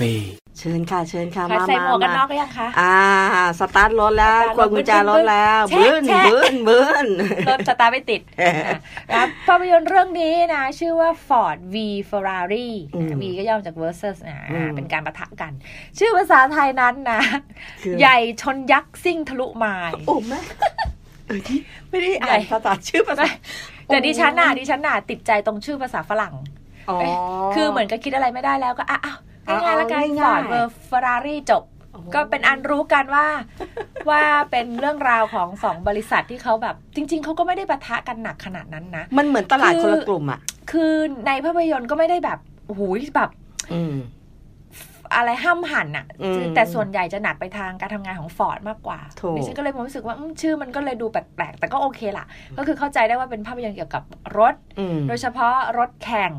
ฟ่เชิญค่ะ เชิญค่ะมาใส่หมวกกันน็อกหรือยังคะอ่า สตาร์ทรถแล้วควงกุญแจรถแล้วเบิ้นเบิ้นเบิ้นรถสตาร์ทไม่ติดนะภาพยนตร์เรื่องนี้นะ ชื่อว่า Ford V Ferrari V ก็ย่อมาจาก versus นะเป็นการประทะกัน ชื่อภาษาไทยนั้นนะ ใหญ่ชนยักษ์ซิ่งทะลุไม้โอ้แม่ไม่ได้อ่านภาษาชื่อภาษาแต่ดิฉันน่ะดิฉันน่ะติดใจตรงชื่อภาษาฝรั่งคือเหมือนกับคิดอะไรไม่ได้แล้วก็อ้าว ง่ายๆแล้วกัน Ford v Ferrari จบก็เป็นอันรู้กันว่าว่าเป็นเรื่องราวของสองบริษัทที่เขาแบบ จริง ๆเขาก็ไม่ได้ปะทะกันหนักขนาดนั้นนะ มันเหมือนตลาดคนละกลุ่มอะคือในภาพยนตร์ก็ไม่ได้แบบหูยแบบ อะไรห้ำหั่นอะแต่ส่วนใหญ่จะหนักไปทางการทำงานของฟอร์ดมากกว่าดิฉันก็เลยรู้สึกว่าชื่อมันก็เลยดูแปลกๆ แต่ก็โอเคล่ะ ก็คือเข้าใจได้ว่าเป็นภาพยนตร์เกี่ยวกับรถ โดยเฉพาะรถแข่ง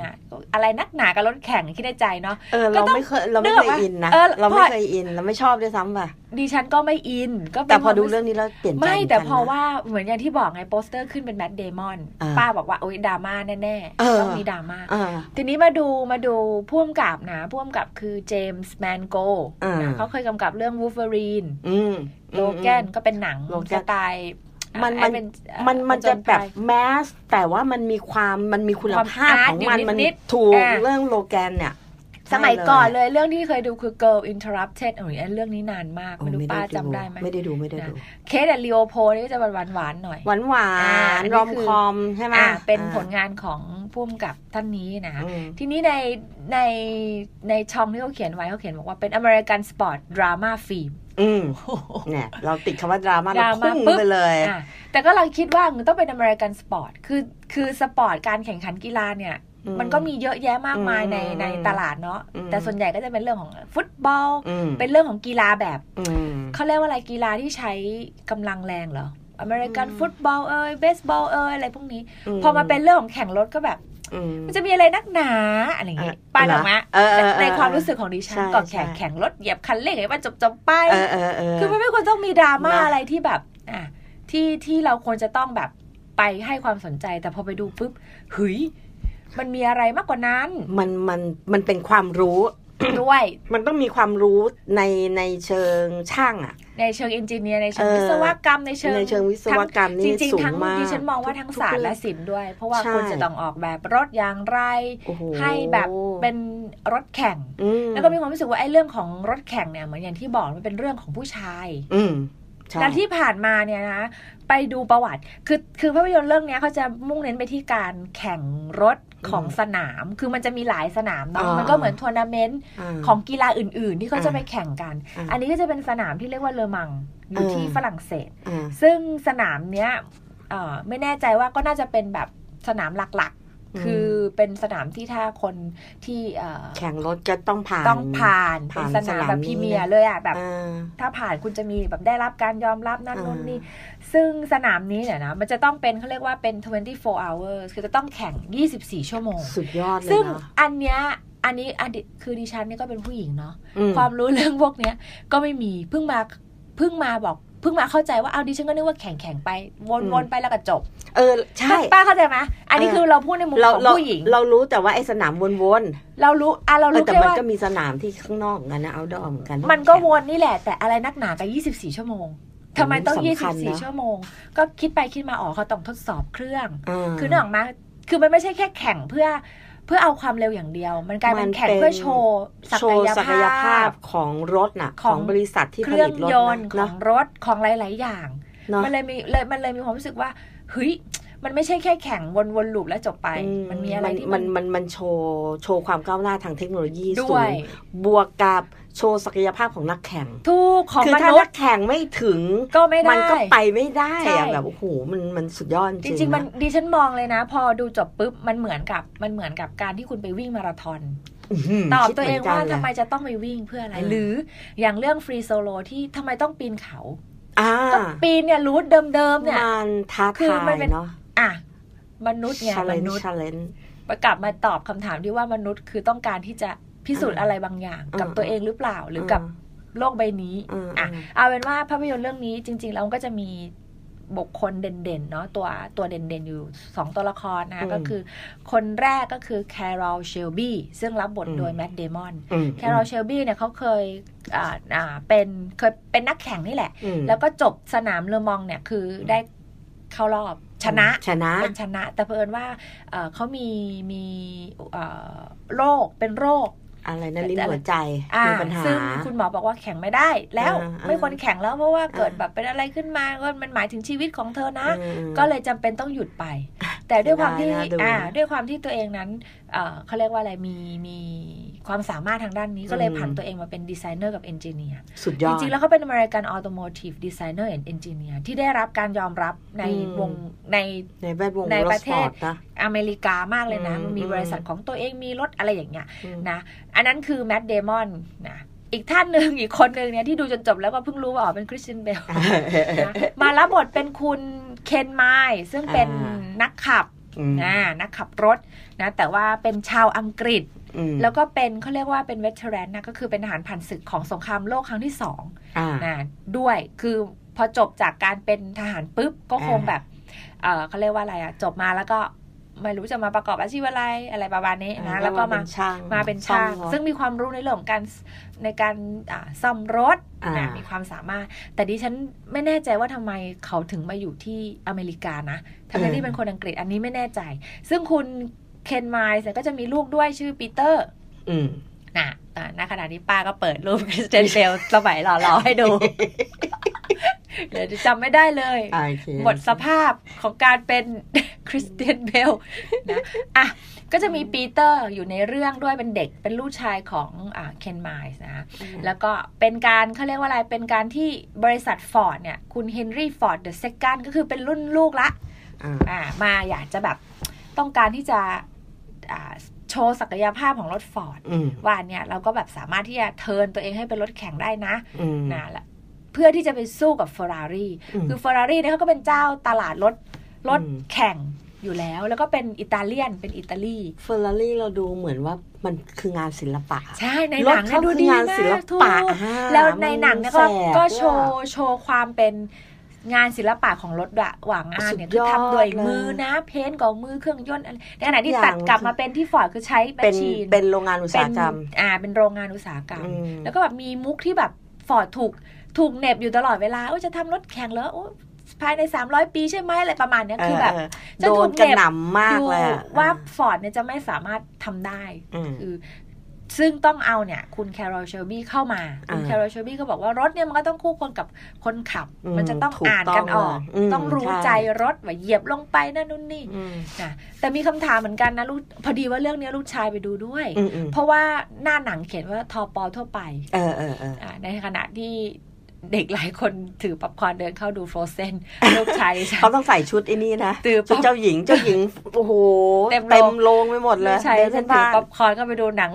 นะอะไรนักหนากับรถแข่งคิดในใจเนาะเออเราไม่เคยเราไม่เคยอินนะ เราไม่เคยอิน เราไม่ชอบด้วยซ้ำป่ะดิฉันก็ไม่อิน ก็แต่พอดูเรื่องนี้แล้วเปลี่ยนใจไม่แต่พอว่าเหมือนอย่างที่บอกไงโปสเตอร์ขึ้นเป็น Matt Damon ป้าบอกว่าโอ้ยดราม่าแน่ๆต้องมีดราม่าทีนี้มาดูมาดูพ่วงกับนะพ่วงกับคือ James Mangold นะเขาเคยกำกับเรื่องวูฟเวอรีนLogan ก็เป็นหนังสไตล์มันมันมันมันจะแบบ mass แต่ว่ามันมีความมันมีคุณภาพของมันมันทุกเรื่อง Logan เนี่ย สมัยก่อนเลยเรื่องที่เคยดูคือ Girl Interrupted โอ้ยเรื่องนี้นานมากไม่รู้ป้าจำได้ไหมไม่ได้ดูไม่ได้ดู Kate and Leopold นี่จะหวานหวานหน่อย หวานหวาน rom-com ใช่ไหมเป็นผลงานของผู้กำกับท่านนี้นะ ทีนี้ในในในช่องที่เขาเขียนไว้เขาเขียนบอกว่าเป็น American Sport Drama Film อืมเนี่ยเราติดคำว่าดราม่าเราพุ่งไปเลย แต่ก็เราคิดว่ามันต้องเป็น American sport คือคือสปอร์ตการแข่งขันกีฬาเนี่ย มันก็มีเยอะแยะมากมายในในตลาดเนาะแต่ส่วนใหญ่ก็จะเป็นเรื่องของฟุตบอล เป็นเรื่องของกีฬาแบบเขาเรียกว่าอะไรกีฬาที่ใช้กำลังแรงเหรออเมริกันฟุตบอลเอยเบสบอลเอยอะไรพวกนี้ พอมาเป็นเรื่องของแข่งรถก็แบบมันจะมีอะไรนักหนาอะไรอย่างงี้ป้าหรอมะในความรู้สึกของดิฉันก่อนแข่งแข่งรถเหยียบคันเร่งให้มันจบจบไปคือมันไม่ควรต้องมีดราม่าอะไรที่แบบอะที่ที่เราควรจะต้องแบบไปให้ความสนใจ แต่พอไปดูปุ๊บเฮ้ย มันมีอะไรมากกว่านั้น มันมันมันเป็นความรู้ด้วย มันต้องมีความรู้ในในเชิงช่างอะในเชิงเอนจิเนียร์ในเชิงวิศวกรรมในเชิงในเชิงวิศวกรรมนี่จริงๆทั้งที่ฉันมองว่าทั้งศาสตร์และศิลป์ด้วย เพราะว่าคุณจะต้องออกแบบรถอย่างไร ให้แบบเป็นรถแข่ง แล้วก็มีความรู้สึกว่าไอ้เรื่องของรถแข่งเนี่ยเหมือนอย่างที่บอกมันเป็นเรื่องของผู้ชายแล้วที่ผ่านมาเนี่ยนะ ไปดูประวัติ คือคือภาพยนตร์เรื่องนี้เขาจะมุ่งเน้นไปที่การแข่งรถ ของสนาม คือมันจะมีหลายสนามเนาะ มันก็เหมือนทัวร์นาเมนต์ของกีฬาอื่น ๆ ที่เขาจะไปแข่งกัน อันนี้ก็จะเป็นสนามที่เรียกว่าเลอมัง อยู่ที่ฝรั่งเศส ซึ่งสนามเนี้ยไม่แน่ใจว่าก็น่าจะเป็นแบบสนามหลัก คือเป็นสนามที่ถ้าคนที่แข่งรถจะต้องผ่านต้องผ่านเป็นสนามแบบพรีเมียร์เลยอะแบบ ถ้าผ่านคุณจะมีแบบได้รับการยอมรับนั่นนู่นนี่ ซึ่งสนามนี้เนี่ยนะมันจะต้องเป็นเขาเรียกว่าเป็น 24 hours คือจะต้องแข่ง 24 ชั่วโมง สุดยอดเลยซึ่งอันเนี้ยอันนี้อดีคือดิฉันนี่ก็เป็นผู้หญิงเนาะความรู้เรื่องพวกเนี้ยก็ไม่มีเพิ่งมาเพิ่งมาบอก เพิ่งมาเข้าใจว่าเอาดิฉันก็นึกว่าแข่งแข่งไป วนๆไปแล้วก็จบ เออใช่ป้าเข้าใจไหมอันนี้คือเราพูดในมุมของผู้หญิง เรารู้แต่ว่าไอ้สนามวนๆเรารู้อะเรารู้แต่มันก็มีสนามที่ข้างนอกกันนะเอาดอมกัน มันก็วนนี่แหละ แต่อะไรนักหนากับ 24 ชั่วโมงทำไมต้อง 24 ชั่วโมง ก็คิดไปคิดมาอ๋อเขาต้องทดสอบเครื่อง คือเนื่องมาคือมันไม่ใช่แค่แข่งเพื่อ เพื่อเอาความเร็วอย่างเดียว มันกลายเป็นแข่งเพื่อโชว์ศักยภาพของรถน่ะ ของบริษัทที่ผลิตรถของรถของหลาย ๆ อย่าง มันเลยมีเลยมันเลยมีความรู้สึกว่าเฮ้ยมันไม่ใช่แค่แข่งวนๆลูปแล้วจบไป มันมีอะไรที่มันมันมันโชว์โชว์ความก้าวหน้าทางเทคโนโลยีสูงบวกกับ โชว์ศักยภาพของนักแข่งทุกของคือถ้านักแข่งไม่ถึงก็ไม่ได้มันก็ไปไม่ได้อะแบบโอ้โหมันมันสุดยอดจริงจริงมันดิฉันมองเลยนะ พอดูจบปุ๊บมันเหมือนกับมันเหมือนกับการที่คุณไปวิ่งมาราธอนตอบตัวเองว่าทำไมจะต้องไปวิ่งเพื่ออะไร หรืออย่างเรื่องฟรีโซโลที่ทำไมต้องปีนเขาก็ปีนเนี่ยรูทเดิมๆเนี่ยมันท้าทายเนาะอะมนุษย์ไงมนุษย์ประกลับมาตอบคำถามที่ว่ามนุษย์คือต้องการที่จะ พิสูจน์อะไรบางอย่างกับตัวเองหรือเปล่าหรือกับโลกใบนี้อะเอาเป็นว่าภาพยนตร์เรื่องนี้จริง ๆ แล้วก็จะมีบุคคลเด่นๆเนาะตัวตัวเด่นๆอยู่สองตัวละครนะก็คือคนแรกก็คือแคโรลเชลบี้ซึ่งรับบทโดยแมดเดมอนแคโรลเชลบี้เนี่ยเขาเคยอ่าอ่าเป็นเคยเป็นนักแข่งนี่แหละ แล้วก็จบสนามเลอมองเนี่ยคือได้เข้ารอบชนะชนะเป็นชนะ แต่เพิ่นว่าเขามีมีโรคเป็นโรค อะไรนะลิ้นหัวใจมีปัญหาซึ่งคุณหมอบอกว่าแข่งไม่ได้ แล้วไม่ควรแข่งแล้วเพราะว่าเกิดแบบเป็นอะไรขึ้นมาก็มันหมายถึงชีวิตของเธอนะ ก็เลยจำเป็นต้องหยุดไป แต่ด้วยความที่อ่าด้วยความที่ตัวเองนั้นเขาเรียกว่าอะไรมีมีความสามารถทางด้านนี้ก็เลยผันตัวเองมาเป็นดีไซเนอร์กับ engineer สุดยอด จริงๆ แล้วเขาเป็น American Automotive Designer and Engineer ที่ได้รับการยอมรับในวงในในแวดวงในประเทศอเมริกามากเลยนะมันมีบริษัทของตัวเองมีรถอะไรอย่างเงี้ยนะอันนั้นคือ Matt Damon นะอีกท่านหนึ่งอีกคนหนึ่งเนี่ยที่ดูจนจบแล้วก็เพิ่งรู้ว่าอ๋อเป็น Christian Baleมารับบทเป็นคุณ Ken Miles ซึ่งเป็นนักขับนะนักขับรถนะแต่ว่าเป็นชาวอังกฤษ แล้วก็เป็นเขาเรียกว่าเป็น veteran นะก็คือเป็นทหารผ่านศึกของสงครามโลกครั้งที่สองนะด้วยคือพอจบจากการเป็นทหารปุ๊บก็คงแบบเขาเรียกว่าอะไรอะจบมาแล้วก็ ไม่รู้จะมาประกอบอาชีพอะไรอะไรประมาณนี้นะแล้วก็มามาเป็นช่าง ซึ่งมีความรู้ในเรื่องของการในการซ่อมรถนะมีความสามารถ แต่ดิฉันไม่แน่ใจว่าทำไมเขาถึงมาอยู่ที่อเมริกานะทำไมที่เป็นคนอังกฤษอันนี้ไม่แน่ใจ ซึ่งคุณเคนไมลส์ก็จะมีลูกด้วยชื่อปีเตอร์นะณขณะนี้ป้าก็เปิดรูปคริสเตียนเบลสมัยหล่อๆให้ดู เดี๋ยวจะจำไม่ได้เลย หมดสภาพของการเป็น คริสเตียนเบลนะอะก็จะมีปีเตอร์อยู่ในเรื่องด้วยเป็นเด็กเป็นลูกชายของอ่าเคนไมลส์นะแล้วก็เป็นการเขาเรียกว่าอะไรเป็นการที่บริษัทฟอร์ดเนี่ย คุณเฮนรี่ฟอร์ด the Second ก็คือเป็นรุ่นลูกละอ่ามาอยากจะแบบต้องการที่จะโชว์ศักยภาพของรถฟอร์ดว่าเนี่ยเราก็แบบสามารถที่จะ turn ตัวเองให้เป็นรถแข่งได้นะนะละเพื่อที่จะไปสู้กับเฟอร์รารี่คือเฟอร์รารี่เนี่ยเขาก็เป็นเจ้าตลาดรถ รถแข่งอยู่แล้ว แล้วก็เป็นอิตาเลียนเป็นอิตาลีเฟอร์รารี่เราดูเหมือนว่ามันคืองานศิลปะ ใช่ในหนังเนี่ยดูดีมากแล้วในหนังเนี่ยก็โชว์โชว์ความเป็นงานศิลปะของรถอะหวังงานเนี่ยคือทำโดยมือนะ เพ้นกับมือเครื่องยนต์อะไรในขณะที่ตัดกลับมาเป็นที่ฟอร์ดคือใช้แมชชีนเป็นโรงงานอุตสาหกรรมอ่าเป็นโรงงานอุตสาหกรรม แล้วก็แบบมีมุกที่แบบฟอร์ดถูกถูกเหน็บอยู่ตลอดเวลาโอ้จะทำรถแข่งแล้ว ภายในสามร้อยปีใช่ไหมอะไรประมาณนี้คือแบบจะถูกเหน็บมากเลยว่าฟอร์ดเนี่ยจะไม่สามารถทำได้คือซึ่งต้องเอาเนี่ย คุณแคโรลเชลบี้เข้ามา คุณแคโรลเชลบี้ก็บอกว่ารถเนี่ยมันก็ต้องคู่คนกับคนขับ มันจะต้องอ่านกันออก ต้องรู้ใจรถว่าเหยียบลงไปนั่นนู่นนี่นะแต่มีคำถามเหมือนกันนะลูกพอดีว่าเรื่องนี้ลูกชายไปดูด้วย เพราะว่าหน้าหนังเขียนว่าทอปอทั่วไปในขณะที่ เด็กหลายคนถือป๊อปคอร์นเดินเข้าดู Frozen ลูกชายเขาต้องใส่ชุดไอ้นี่นะชุดเจ้าหญิงเจ้าหญิงโอ้โหเต็มโรงไปหมดเลยใช่ฉันถือป๊อปคอร์นก็ไปดูหนัง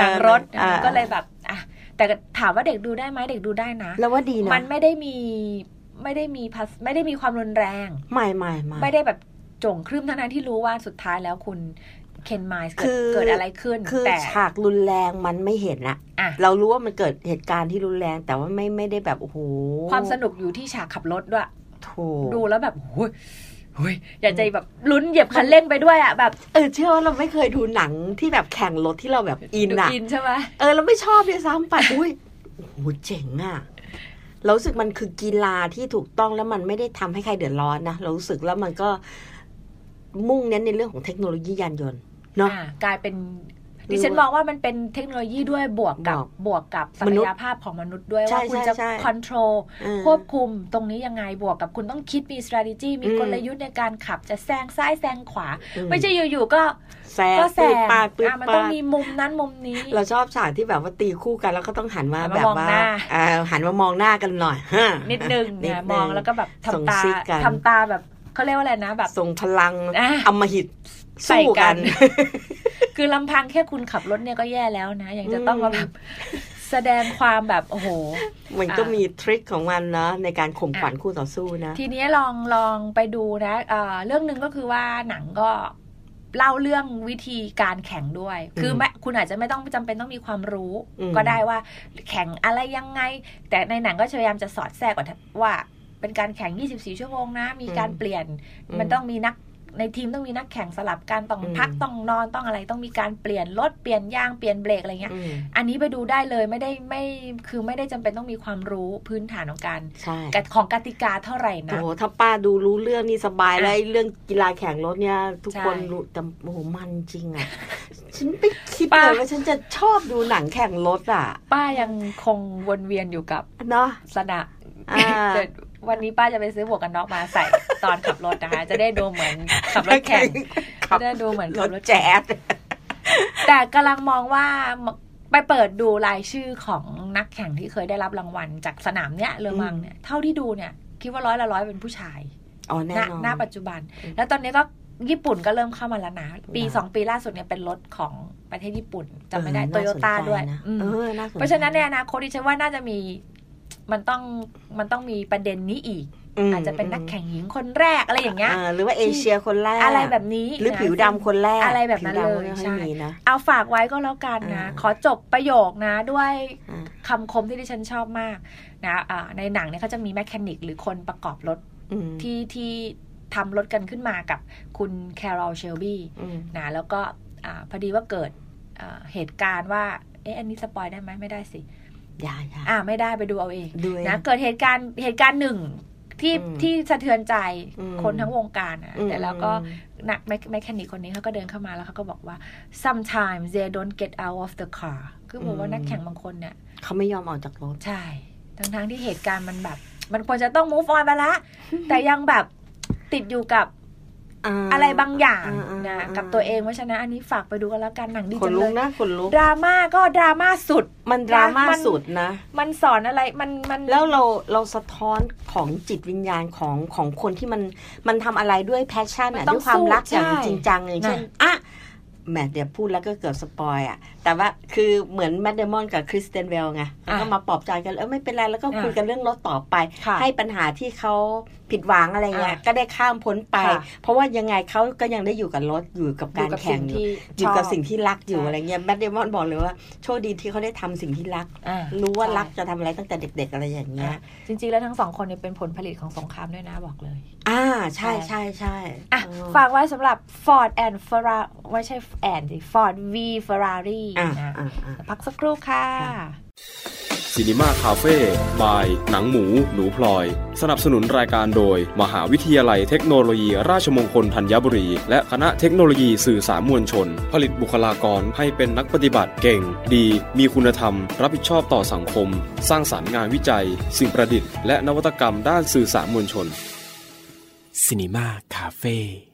หนังรถก็เลยแบบอะแต่ถามว่าเด็กดูได้ไหมเด็กดูได้นะ แล้วว่าดีนะ มันไม่ได้มีไม่ได้มีพัสไม่ได้มีความรุนแรง ไม่ไม่ไม่ไม่ได้แบบจงครึ่มทั้งนั้นที่รู้ว่าสุดท้ายแล้วคุณ เคนไมส์เกิดอะไรขึ้น คือฉากรุนแรงมันไม่เห็นอะเรารู้ว่ามันเกิดเหตุการณ์ที่รุนแรง แต่ว่าไม่ไม่ได้แบบโอ้โหความสนุกอยู่ที่ฉากขับรถด้วยดูแล้วแบบโอ้ยเฮ้ยอยากจะแบบลุ้นเหยียบคันเร่งไปด้วยอะแบบเออเชื่อว่าเราไม่เคยดูหนังที่แบบแข่งรถที่เราแบบอินอะอินใช่ไหมเออเราไม่ชอบเลยซ้ำไปอุ้ยโอ้โหเจ๋งอะเราสึกมันคือกีฬาที่ถูกต้องแล้วมันไม่ได้ทำให้ใครเดือดร้อนนะเรารู้สึกแล้วมันก็มุ่งเน้นในเรื่องของเทคโนโลยียานยนต์ เนาะกลายเป็นดิฉันมองว่ามันเป็นเทคโนโลยีด้วยบวกกับบวกกับศักยภาพของมนุษย์ด้วยว่าคุณจะควบคุมควบคุมตรงนี้ยังไงบวกกับคุณต้องคิดมี strategy มีกลยุทธ์ในการขับจะแซงซ้ายแซงขวา ไม่ใช่อยู่ๆก็แซงก็แซงมันต้องมีมุมนั้นมุมนี้ เราชอบฉากที่แบบว่าตีคู่กันแล้วก็ต้องหันมาแบบว่าหันมามองหน้ากันหน่อยนิดนึงมองแล้วก็แบบทำตาทำตาแบบเขาเรียกว่าอะไรนะแบบส่งพลังอมหิต ใส่กัน คือลำพังแค่คุณขับรถเนี่ยก็แย่แล้วนะ ยังจะต้องมาแบบแสดงความแบบโอ้โห มันก็มีทริคของมันนะในการข่มขวัญคู่ต่อสู้นะ ทีนี้ลองลองไปดูนะเรื่องหนึ่งก็คือว่าหนังก็เล่าเรื่องวิธีการแข่งด้วย คือแม่คุณอาจจะไม่ต้องจำเป็นต้องมีความรู้ ก็ได้ว่าแข่งอะไรยังไง แต่ในหนังก็พยายามจะสอดแทรกว่าเป็นการแข่ง 24 ชั่วโมงนะ มีการเปลี่ยน มันต้องมีนัก ในทีมต้องมีนักแข่งสลับกันต้องพักต้องนอนต้องอะไรต้องมีการเปลี่ยนรถเปลี่ยนยางเปลี่ยนเบรกอะไรเงี้ย อันนี้ไปดูได้เลยไม่ได้ไม่คือไม่ได้จำเป็นต้องมีความรู้พื้นฐานของการของกติกาเท่าไหร่นะโอ้ถ้าป้าดูรู้เรื่องนี่สบายแล้วเรื่องกีฬาแข่งรถเนี่ย ทุกคนรู้แต่โอ้โหมันจริงอะฉันไปคิดเลยว่าฉันจะชอบดูหนังแข่งรถอะ ป้ายังคงวนเวียนอยู่กับเนาะสนาม วันนี้ป้าจะไปซื้อหมวกกันน็อกมาใส่ตอนขับรถนะคะ จะได้ดูเหมือนขับรถแข่งจะได้ดูเหมือนขับรถแจ๊สแต่กำลังมองว่าไปเปิดดูรายชื่อของนักแข่งที่เคยได้รับรางวัลจากสนามเนี้ยเลอมังเนี่ยเท่าที่ดูเนี่ย คิดว่าร้อยละร้อยเป็นผู้ชายอ๋อแน่นอนหน้าปัจจุบัน แล้วตอนนี้ก็ญี่ปุ่นก็เริ่มเข้ามาแล้วนะปีสองปีล่าสุดเนี่ยเป็นรถของประเทศญี่ปุ่นจำไม่ได้โตโยต้าด้วยเพราะฉะนั้นในอนาคตดิฉันว่าน่าจะมี มันต้องมันต้องมีประเด็นนี้อีกอาจจะเป็นนักแข่งหญิงคนแรกอะไรอย่างเงี้ยหรือว่าเอเชียคนแรกอะไรแบบนี้หรือผิวดำคนแรกอะไรแบบนั้นเลยใช่เอาฝากไว้ก็แล้วกันนะขอจบประโยคนะด้วยคำคมที่ดิฉันชอบมากนะในหนังเนี่ยเขาจะมี mechanic หรือคนประกอบรถที่ที่ทำรถกันขึ้นมากับคุณแคโรลเชลบี้นะแล้วก็พอดีว่าเกิดเหตุการณ์ว่าเอ๊ะอันนี้ spoil ได้ไหมไม่ได้สิ อย่าอย่าอ่าไม่ได้ไปดูเอาเองนะเกิดเหตุการณ์เหตุการณ์หนึ่งที่ที่สะเทือนใจคนทั้งวงการนะแต่แล้วก็นัก mechanic คนนี้เขาก็เดินเข้ามาแล้วเขาก็บอกว่า sometimes they don't get out of the car คือบอกว่านักแข่งบางคนเนี่ยเขาไม่ยอมออกจากรถ ใช่ ทั้งทั้งที่เหตุการณ์มันแบบ มันควรจะต้อง move on ไปละ แต่ยังแบบติดอยู่กับ อะไรบางอย่างนะกับตัวเองเพราะฉะนั้นอันนี้ฝากไปดูกันแล้วกันหนังดีจังเลยนะคนลุกดราม่าก็ดราม่าสุด มันดราม่าสุดนะ มันสอนอะไรมันมันแล้วเราเราสะท้อนของจิตวิญญาณของของคนที่มันมันทำอะไรด้วยแพชชั่นด้วยความรักอย่างจริงจังเลยเช่นอะ แหมเดี๋ยวพูดแล้วก็เกือบ spoil อะแต่ว่าคือเหมือนแมดเดมอนกับคริสเตียนเบลไงแล้วก็มาปลอบใจกันเออไม่เป็นไรแล้วก็คุยกันเรื่องรถต่อไป ให้ปัญหาที่เขาผิดหวังอะไรเงี้ยก็ได้ข้ามพ้นไป เพราะว่ายังไงเขาก็ยังได้อยู่กับรถอยู่กับการแข่งอยู่อยู่กับสิ่งที่รักอยู่อะไรเงี้ยแมดเดมอนบอกเลยว่าโชคดีที่เขาได้ทำสิ่งที่รัก รู้ว่ารักจะทำอะไรตั้งแต่เด็ก ๆ อะไรอย่างเงี้ยจริงๆแล้วทั้งสองคนเนี่ยเป็นผลผลิตของสงครามด้วยนะบอกเลย อ่าใช่ใช่ใช่อะฝากไว้สำหรับ Ford and Ferrari ไม่ใช่แอนดิ Ford V Ferrari นะพักสักครู่ค่ะซีนีมาคาเฟ่บาย หนังหมู หนูพลอย สนับสนุนรายการโดย มหาวิทยาลัยเทคโนโลยี ราชมงคลธัญบุรี และคณะเทคโนโลยีสื่อสารมวลชน ผลิตบุคลากรให้เป็นนักปฏิบัติเก่ง ดี มีคุณธรรม รับผิดชอบต่อสังคม สร้างสารรค์งานวิจัย สิ่งประดิษฐ์และนวัตกรรมด้านสื่อสารมวลชนซีนีมาคาเฟ่